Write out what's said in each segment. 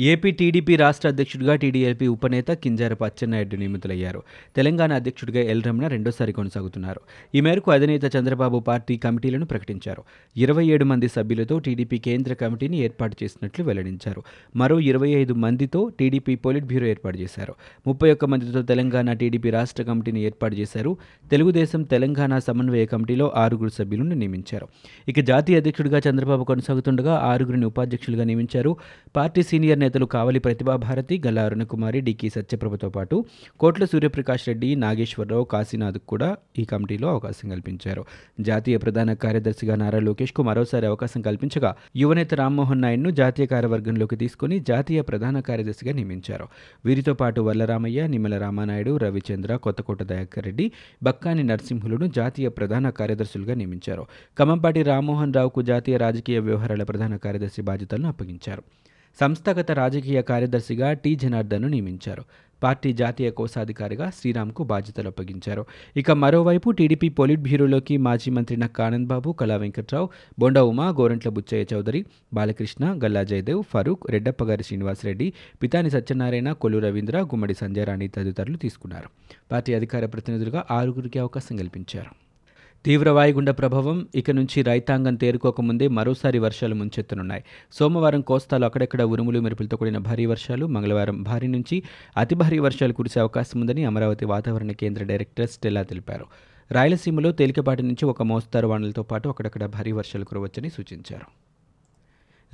AP TDP రాష్ట్ర అధ్యక్షుడిగా TDLP ఉపనేత Kinjarapu Atchannaidu నియమితులయ్యారు. తెలంగాణ అధ్యక్షుడిగా ఎల్ రమణ రెండోసారి కొనసాగుతున్నారు. ఈ మేరకు అధినేత చంద్రబాబు పార్టీ కమిటీలను ప్రకటించారు. ఇరవై ఏడు మంది సభ్యులతో టీడీపీ కేంద్ర కమిటీని ఏర్పాటు చేసినట్లు వెల్లడించారు. మరో ఇరవై ఐదు మందితో టీడీపీ పోలిట్ బ్యూరో ఏర్పాటు చేశారు. ముప్పై ఒక్క మందితో తెలంగాణ టీడీపీ రాష్ట్ర కమిటీని ఏర్పాటు చేశారు. తెలుగుదేశం తెలంగాణ సమన్వయ కమిటీలో ఆరుగురు సభ్యులను నియమించారు. ఇక జాతీయ అధ్యక్షుడిగా చంద్రబాబు కొనసాగుతుండగా ఆరుగురిని ఉపాధ్యక్షులుగా నియమించారు. పార్టీ సీనియర్ నేతలు కావలి ప్రతిభాభారతి గల్లా అరుణకుమారి డికి సత్యప్రభతో పాటు కోట్ల సూర్యప్రకాష్ రెడ్డి నాగేశ్వరరావు కాశీనాథ్ కూడా ఈ కమిటీలో అవకాశం కల్పించారు. జాతీయ ప్రధాన కార్యదర్శిగా నారా లోకేష్కు మరోసారి అవకాశం కల్పించగా యువనేత రామ్మోహన్ నాయుడును జాతీయ కార్యవర్గంలోకి తీసుకుని జాతీయ ప్రధాన కార్యదర్శిగా నియమించారు. వీరితో పాటు వల్లరామయ్య నిమ్మల రామానాయుడు రవిచంద్ర కొత్తకోట దయాకర్ రెడ్డి బక్కాని నరసింహులను జాతీయ ప్రధాన కార్యదర్శులుగా నియమించారు. కమంపాటి రామ్మోహన్ రావుకు జాతీయ రాజకీయ వ్యవహారాల ప్రధాన కార్యదర్శి బాధ్యతలను అప్పగించారు. సంస్థాగత రాజకీయ కార్యదర్శిగా టి. జనార్దన్ను నియమించారు. పార్టీ జాతీయ కోశాధికారిగా శ్రీరామ్కు బాధ్యతలు అప్పగించారు. ఇక మరోవైపు టీడీపీ పోలిట్ బ్యూరోలోకి మాజీ మంత్రి నక్క ఆనంద్ బాబు కళా వెంకట్రావు బొండ ఉమా గోరంట్ల బుచ్చయ్య చౌదరి బాలకృష్ణ గల్లా జయదేవ్ ఫరూక్ రెడ్డప్పగారి శ్రీనివాసరెడ్డి పితాని సత్యనారాయణ కొల్లు రవీంద్ర గుమ్మడి సంజయరాణి తదితరులు తీసుకున్నారు. పార్టీ అధికార ప్రతినిధులుగా ఆరుగురికి అవకాశం కల్పించారు. తీవ్ర వాయుగుండ ప్రభావం ఇక నుంచి రైతాంగం తేరుకోకముందే మరోసారి వర్షాలు ముంచెత్తనున్నాయి. సోమవారం కోస్తాలో అక్కడక్కడ ఉరుములు మెరుపులతో కూడిన భారీ వర్షాలు మంగళవారం భారీ నుంచి అతి భారీ వర్షాలు కురిసే అవకాశం ఉందని అమరావతి వాతావరణ కేంద్ర డైరెక్టర్ స్టెల్లా తెలిపారు. రాయలసీమలో తేలికపాటి నుంచి ఒక మోస్తారు వానలతో పాటు అక్కడక్కడ భారీ వర్షాలు కురవచ్చని సూచించారు.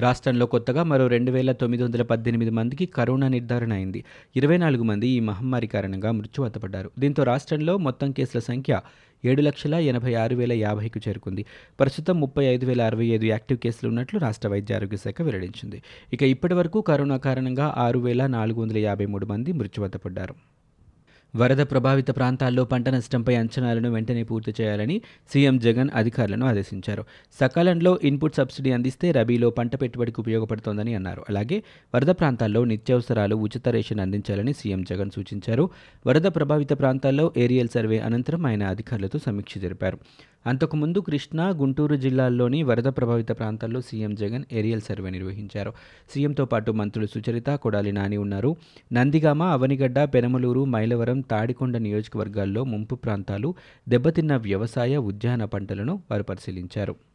రాష్ట్రంలో కొత్తగా మరో రెండు వేల తొమ్మిది వందల పద్దెనిమిది మందికి కరోనా నిర్ధారణ అయింది. ఇరవై నాలుగు మంది ఈ మహమ్మారి కారణంగా మృత్యువాతపడ్డారు. దీంతో రాష్ట్రంలో మొత్తం కేసుల సంఖ్య ఏడు లక్షల ఎనభై ఆరు వేల యాభైకు చేరుకుంది. ప్రస్తుతం ముప్పై ఐదు వేల అరవై ఐదు యాక్టివ్ కేసులు ఉన్నట్లు రాష్ట్ర వైద్య ఆరోగ్య శాఖ వెల్లడించింది. ఇక ఇప్పటి వరకు కరోనా కారణంగా ఆరు వేల నాలుగు వందల యాభై మూడు మంది మృత్యువాతపడ్డారు. పడ్డారు వరద ప్రభావిత ప్రాంతాల్లో పంట నష్టంపై అంచనాలను వెంటనే పూర్తి చేయాలని సీఎం జగన్ అధికారులను ఆదేశించారు. సకాలంలో ఇన్పుట్ సబ్సిడీ అందిస్తే రబీలో పంట పెట్టుబడికి ఉపయోగపడుతోందని అన్నారు. అలాగే వరద ప్రాంతాల్లో నిత్యావసరాలు ఉచిత రేషన్ అందించాలని సీఎం జగన్ సూచించారు. వరద ప్రభావిత ప్రాంతాల్లో ఏరియల్ సర్వే అనంతరం ఆయన అధికారులతో సమీక్ష జరిపారు. అంతకుముందు కృష్ణా గుంటూరు జిల్లాల్లోని వరద ప్రభావిత ప్రాంతాల్లో సీఎం జగన్ ఏరియల్ సర్వే నిర్వహించారు. సీఎంతో పాటు మంత్రులు సుచరిత కొడాలి నాని ఉన్నారు. నందిగామ అవనిగడ్డ పెనమలూరు మైలవరం తాడికొండ నియోజకవర్గాల్లో ముంపు ప్రాంతాలు దెబ్బతిన్న వ్యవసాయ ఉద్యాన పంటలను వారు పరిశీలించారు.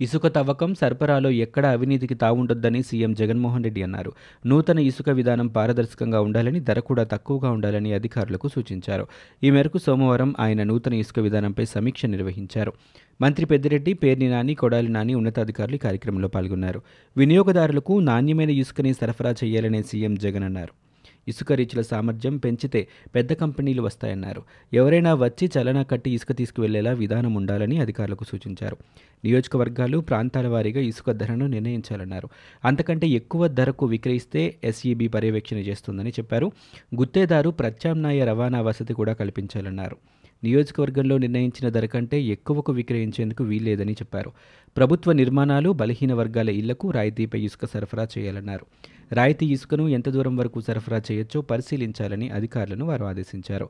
ఇసుక తవ్వకం సరఫరాలో ఎక్కడ అవినీతికి తావుండొద్దని సీఎం జగన్మోహన్ రెడ్డి అన్నారు. నూతన ఇసుక విధానం పారదర్శకంగా ఉండాలని ధర కూడా తక్కువగా ఉండాలని అధికారులకు సూచించారు. ఈ మేరకు సోమవారం ఆయన నూతన ఇసుక విధానంపై సమీక్ష నిర్వహించారు. మంత్రి పెద్దిరెడ్డి పేర్ని నాని కొడాలి నాని ఉన్నతాధికారులు ఈ కార్యక్రమంలో పాల్గొన్నారు. వినియోగదారులకు నాణ్యమైన ఇసుకని సరఫరా చేయాలనే సీఎం జగన్ అన్నారు. ఇసుక రీచ్ల సామర్థ్యం పెంచితే పెద్ద కంపెనీలు వస్తాయన్నారు. ఎవరైనా వచ్చి చలనా కట్టి ఇసుక తీసుకువెళ్ళేలా విధానం ఉండాలని అధికారులకు సూచించారు. నియోజకవర్గాలు ప్రాంతాల వారీగా ఇసుక ధరను నిర్ణయించాలన్నారు. అంతకంటే ఎక్కువ ధరకు విక్రయిస్తే ఎస్ఈబి పర్యవేక్షణ చేస్తుందని చెప్పారు. గుత్తేదారు ప్రత్యామ్నాయ రవాణా వసతి కూడా కల్పించాలన్నారు. నియోజకవర్గంలో నిర్ణయించిన ధర కంటే ఎక్కువకు విక్రయించేందుకు వీల్లేదని చెప్పారు. ప్రభుత్వ నిర్మాణాలు బలహీన వర్గాల ఇళ్ళకు రాయితీపై ఇసుక సరఫరా చేయాలన్నారు. రాయితీ ఇసుకను ఎంత దూరం వరకు సరఫరా చేయొచ్చో పరిశీలించాలని అధికారులను వారు ఆదేశించారు.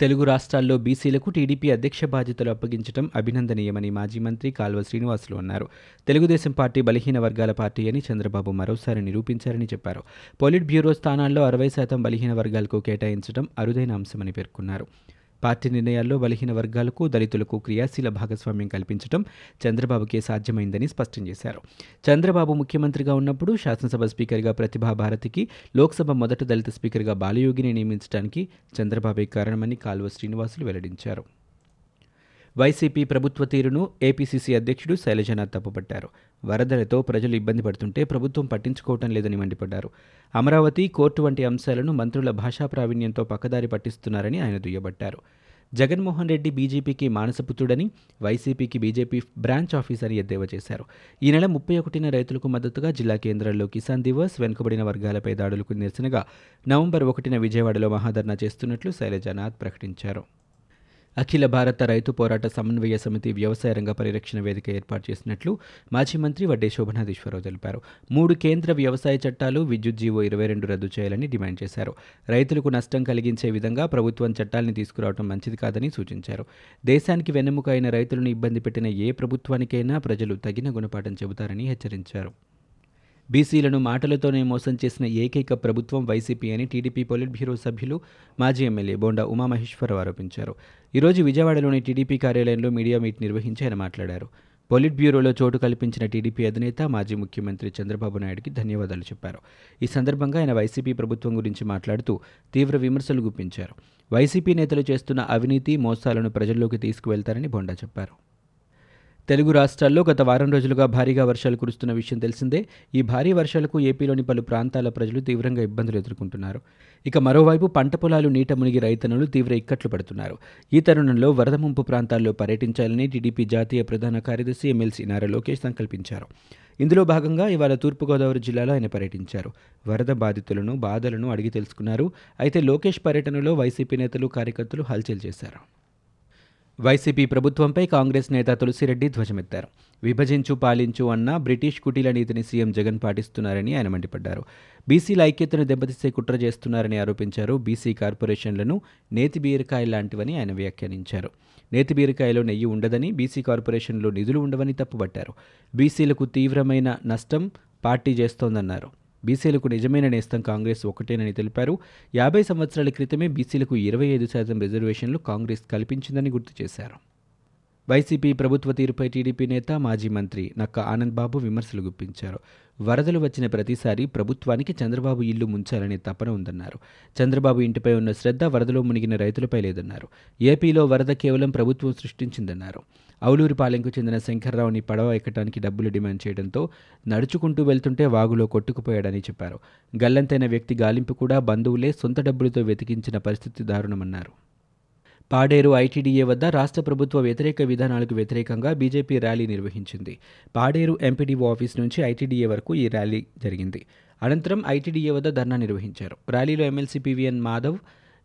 తెలుగు రాష్ట్రాల్లో బీసీలకు టీడీపీ అధ్యక్ష బాధ్యతలు అప్పగించడం అభినందనీయమని మాజీ మంత్రి కాల్వ శ్రీనివాసులు అన్నారు. తెలుగుదేశం పార్టీ బలహీన వర్గాల పార్టీ అని చంద్రబాబు మరోసారి నిరూపించారని చెప్పారు. పోలిట్ బ్యూరో స్థానాల్లో అరవై శాతం బలహీన వర్గాలకు కేటాయించడం అరుదైన అంశమని పేర్కొన్నారు. పార్టీ నిర్ణయాల్లో బలహీన వర్గాలకు దళితులకు క్రియాశీల భాగస్వామ్యం కల్పించడం చంద్రబాబుకే సాధ్యమైందని స్పష్టం చేశారు. చంద్రబాబు ముఖ్యమంత్రిగా ఉన్నప్పుడు శాసనసభ స్పీకర్గా ప్రతిభా భారతికి లోక్సభ మొదట దళిత స్పీకర్గా బాలయోగిని నియమించడానికి చంద్రబాబే కారణమని కాల్వ శ్రీనివాసులు వెల్లడించారు. వైసీపీ ప్రభుత్వ తీరును ఏపీసీసీ అధ్యక్షుడు శైలజనాథ్ తప్పుపట్టారు. వరదలతో ప్రజలు ఇబ్బంది పడుతుంటే ప్రభుత్వం పట్టించుకోవటం లేదని మండిపడ్డారు. అమరావతి కోర్టు వంటి అంశాలను మంత్రుల భాషా ప్రావీణ్యంతో పక్కదారి పట్టిస్తున్నారని ఆయన దుయ్యబట్టారు. జగన్మోహన్ రెడ్డి బీజేపీకి మానసపుత్రుడని వైసీపీకి బీజేపీ బ్రాంచ్ ఆఫీసర్ ఎద్దేవా చేశారు. ఈ నెల ముప్పై ఒకటిన రైతులకు మద్దతుగా జిల్లా కేంద్రాల్లో కిసాన్ దివస్ వెనుకబడిన వర్గాలపై దాడులకు నిరసనగా నవంబర్ ఒకటిన విజయవాడలో మహాధర్నా చేస్తున్నట్లు శైలజానాథ్ ప్రకటించారు. అఖిల భారత రైతు పోరాట సమన్వయ సమితి వ్యవసాయ రంగ పరిరక్షణ వేదిక ఏర్పాటు చేసినట్లు మాజీ మంత్రి వడ్డే శోభనాధీశ్వరరావు తెలిపారు. మూడు కేంద్ర వ్యవసాయ చట్టాలు విద్యుత్ జీవో ఇరవై రెండు రద్దు చేయాలని డిమాండ్ చేశారు. రైతులకు నష్టం కలిగించే విధంగా ప్రభుత్వం చట్టాల్ని తీసుకురావడం మంచిది కాదని సూచించారు. దేశానికి వెన్నెముక అయిన రైతులను ఇబ్బంది పెట్టిన ఏ ప్రభుత్వానికైనా ప్రజలు తగిన గుణపాఠం చెబుతారని హెచ్చరించారు. బీసీలను మాటలతోనే మోసం చేసిన ఏకైక ప్రభుత్వం వైసీపీ అని టీడీపీ పొలిట్ బ్యూరో సభ్యులు మాజీ ఎమ్మెల్యే బోండా ఉమామహేశ్వరరావు ఆరోపించారు. ఈరోజు విజయవాడలోని టీడీపీ కార్యాలయంలో మీడియా మీట్ నిర్వహించి ఆయన మాట్లాడారు. పొలిట్ బ్యూరోలో చోటు కల్పించిన టీడీపీ అధినేత మాజీ ముఖ్యమంత్రి చంద్రబాబు నాయుడుకి ధన్యవాదాలు చెప్పారు. ఈ సందర్భంగా ఆయన వైసీపీ ప్రభుత్వం గురించి మాట్లాడుతూ తీవ్ర విమర్శలు గుప్పించారు. వైసీపీ నేతలు చేస్తున్న అవినీతి మోసాలను ప్రజల్లోకి తీసుకువెళ్తారని బొండా చెప్పారు. తెలుగు రాష్ట్రాల్లో గత వారం రోజులుగా భారీగా వర్షాలు కురుస్తున్న విషయం తెలిసిందే. ఈ భారీ వర్షాలకు ఏపీలోని పలు ప్రాంతాల ప్రజలు తీవ్రంగా ఇబ్బందులు ఎదుర్కొంటున్నారు. ఇక మరోవైపు పంట పొలాలు నీట మునిగి రైతన్నులు తీవ్ర ఇక్కట్లు పడుతున్నారు. ఈ తరుణంలో వరద ముంపు ప్రాంతాల్లో పర్యటించాలని టీడీపీ జాతీయ ప్రధాన కార్యదర్శి ఎమ్మెల్సీ నారా లోకేష్ సంకల్పించారు. ఇందులో భాగంగా ఇవాళ తూర్పుగోదావరి జిల్లాలో ఆయన పర్యటించారు. వరద బాధితులను బాధలను అడిగి తెలుసుకున్నారు. అయితే లోకేష్ పర్యటనలో వైసీపీ నేతలు కార్యకర్తలు హల్చల్ చేశారు. వైసీపీ ప్రభుత్వంపై కాంగ్రెస్ నేత తులసిరెడ్డి ధ్వజమెత్తారు. విభజించు పాలించు అన్న బ్రిటిష్ కుటీల నీతిని సీఎం జగన్ పాటిస్తున్నారని ఆయన మండిపడ్డారు. బీసీల ఐక్యతను దెబ్బతీసే కుట్ర చేస్తున్నారని ఆరోపించారు బీసీ కార్పొరేషన్లను నేతి బీరకాయ లాంటివని ఆయన వ్యాఖ్యానించారు. నేతి బీరకాయలో నెయ్యి ఉండదని బీసీ కార్పొరేషన్లో నిధులు ఉండవని తప్పుపట్టారు. బీసీలకు తీవ్రమైన నష్టం పార్టీ చేస్తోందన్నారు. బీసీలకు నిజమైన నేస్తం కాంగ్రెస్ ఒకటేనని తెలిపారు. యాభై సంవత్సరాల క్రితమే బీసీలకు ఇరవై ఐదు శాతం రిజర్వేషన్లు కాంగ్రెస్ కల్పించిందని గుర్తు చేశారు. వైసీపీ ప్రభుత్వ తీరుపై టీడీపీ నేత మాజీ మంత్రి నక్క ఆనంద్ బాబు విమర్శలు గుప్పించారు. వరదలు వచ్చిన ప్రతిసారి ప్రభుత్వానికి చంద్రబాబు ఇల్లు ముంచాలనే తపన ఉందన్నారు. చంద్రబాబు ఇంటిపై ఉన్న శ్రద్ధ వరదలో మునిగిన రైతులపై లేదన్నారు. ఏపీలో వరద కేవలం ప్రభుత్వం సృష్టించిందన్నారు. ఔలూరిపాలెంకు చెందిన శంకర్రావుని పడవ ఎక్కటానికి డబ్బులు డిమాండ్ చేయడంతో నడుచుకుంటూ వెళ్తుంటే వాగులో కొట్టుకుపోయాడని చెప్పారు. గల్లంతైన వ్యక్తి గాలింపు కూడా బంధువులే సొంత డబ్బులతో వెతికించిన పరిస్థితి దారుణమన్నారు. పాడేరు ఐటీడీఏ వద్ద రాష్ట్ర ప్రభుత్వ వ్యతిరేక విధానాలకు వ్యతిరేకంగా బీజేపీ ర్యాలీ నిర్వహించింది. పాడేరు ఎంపీడీఓ ఆఫీస్ నుంచి ఐటీడీఏ వరకు ఈ ర్యాలీ జరిగింది. అనంతరం ఐటీడీఏ వద్ద ధర్నా నిర్వహించారు. ర్యాలీలో ఎమ్మెల్సీ పివిఎన్ మాధవ్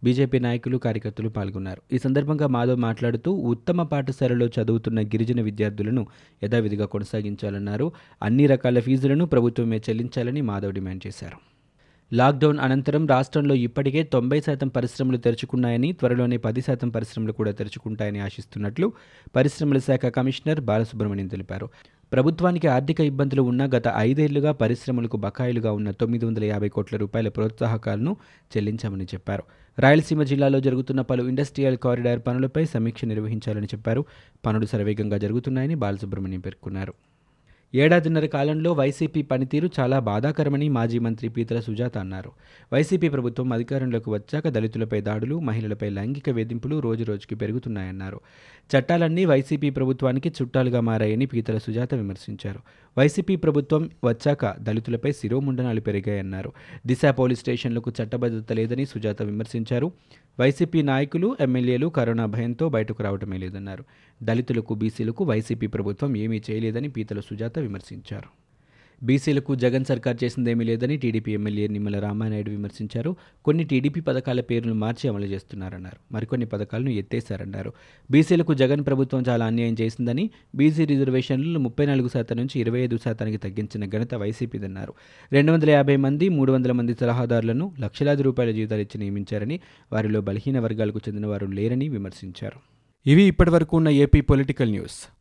బీజేపీ నాయకులు కార్యకర్తలు పాల్గొన్నారు. ఈ సందర్భంగా మాధవ్ మాట్లాడుతూ ఉత్తమ పాఠశాలలో చదువుతున్న గిరిజన విద్యార్థులను యథావిధిగా కొనసాగించాలన్నారు. అన్ని రకాల ఫీజులను ప్రభుత్వమే చెల్లించాలని మాధవ్ డిమాండ్ చేశారు. లాక్డౌన్ అనంతరం రాష్ట్రంలో ఇప్పటికే తొంభై శాతం పరిశ్రమలు తెరుచుకున్నాయని త్వరలోనే పది శాతం పరిశ్రమలు కూడా తెరుచుకుంటాయని ఆశిస్తున్నట్లు పరిశ్రమల శాఖ కమిషనర్ బాలసుబ్రహ్మణ్యం తెలిపారు. ప్రభుత్వానికి ఆర్థిక ఇబ్బందులు ఉన్న గత ఐదేళ్ళుగా పరిశ్రమలకు బకాయిలుగా ఉన్న తొమ్మిది వందల యాభై కోట్ల రూపాయల ప్రోత్సాహకాలను చెల్లించామని చెప్పారు. రాయలసీమ జిల్లాలో జరుగుతున్న పలు ఇండస్ట్రియల్ కారిడార్ పనులపై సమీక్ష నిర్వహించాలని చెప్పారు. పనులు శరవేగంగా జరుగుతున్నాయని బాలసుబ్రహ్మణ్యం పేర్కొన్నారు. ఏడాదిన్నర కాలంలో వైసీపీ పనితీరు చాలా బాధాకరమని మాజీ మంత్రి పీతల సుజాత అన్నారు. వైసీపీ ప్రభుత్వం అధికారంలోకి వచ్చాక దళితులపై దాడులు మహిళలపై లైంగిక వేధింపులు రోజురోజుకి పెరుగుతున్నాయన్నారు. చట్టాలన్నీ వైసీపీ ప్రభుత్వానికి చుట్టాలుగా మారాయని పీతల సుజాత విమర్శించారు. వైసీపీ ప్రభుత్వం వచ్చాక దళితులపై శిరోముండనాలు పెరిగాయన్నారు. దిశ పోలీస్ స్టేషన్లకు చట్టబద్ధత లేదని సుజాత విమర్శించారు. వైసీపీ నాయకులు ఎమ్మెల్యేలు కరోనా భయంతో బయటకు రావటమే లేదన్నారు. దళితులకు బీసీలకు వైసీపీ ప్రభుత్వం ఏమీ చేయలేదని పీతల సుజాత విమర్శించారు. బీసీలకు జగన్ సర్కార్ చేసిందేమీ లేదని టీడీపీ ఎమ్మెల్యే నిమ్మల రామానాయుడు విమర్శించారు. కొన్ని టీడీపీ పథకాల పేర్లను మార్చి అమలు చేస్తున్నారన్నారు. మరికొన్ని పథకాలను ఎత్తేశారన్నారు. బీసీలకు జగన్ ప్రభుత్వం చాలా అన్యాయం చేసిందని బీసీ రిజర్వేషన్లు ముప్పై నాలుగు శాతం నుంచి ఇరవై ఐదు శాతానికి తగ్గించిన ఘనత వైసీపీదన్నారు రెండు వందల యాభై మంది మూడు వందల మంది సలహాదారులను లక్షలాది రూపాయల జీతాలు ఇచ్చి నియమించారని వారిలో బలహీన వర్గాలకు చెందిన వారు లేరని విమర్శించారు. ఇవి ఇప్పటివరకు ఉన్న ఏపీ పొలిటికల్ న్యూస్.